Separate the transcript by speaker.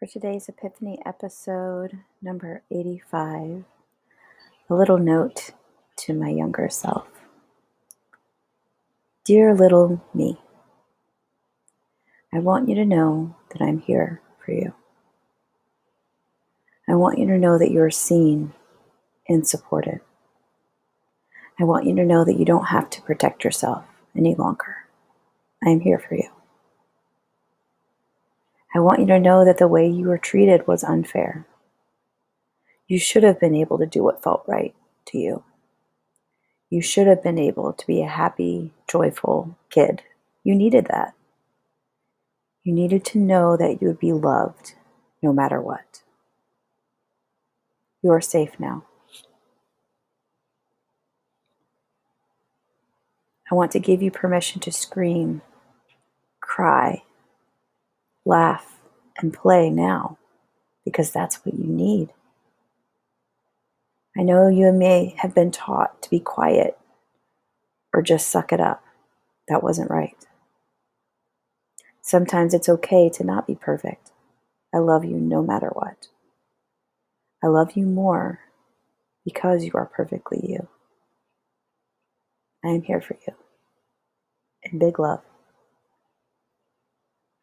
Speaker 1: For today's Epiphany episode, number 85, a little note to my younger self. Dear little me, I want you to know that I'm here for you. I want you to know that you're seen and supported. I want you to know that you don't have to protect yourself any longer. I am here for you. I want you to know that the way you were treated was unfair. You should have been able to do what felt right to you. You should have been able to be a happy, joyful kid. You needed that. You needed to know that you would be loved no matter what. You are safe now. I want to give you permission to scream, cry, laugh, and play now because that's what you need. I know you may have been taught to be quiet or just suck it up. That wasn't right. Sometimes it's okay to not be perfect. I love you no matter what. I love you more because you are perfectly you. I am here for you. And big love.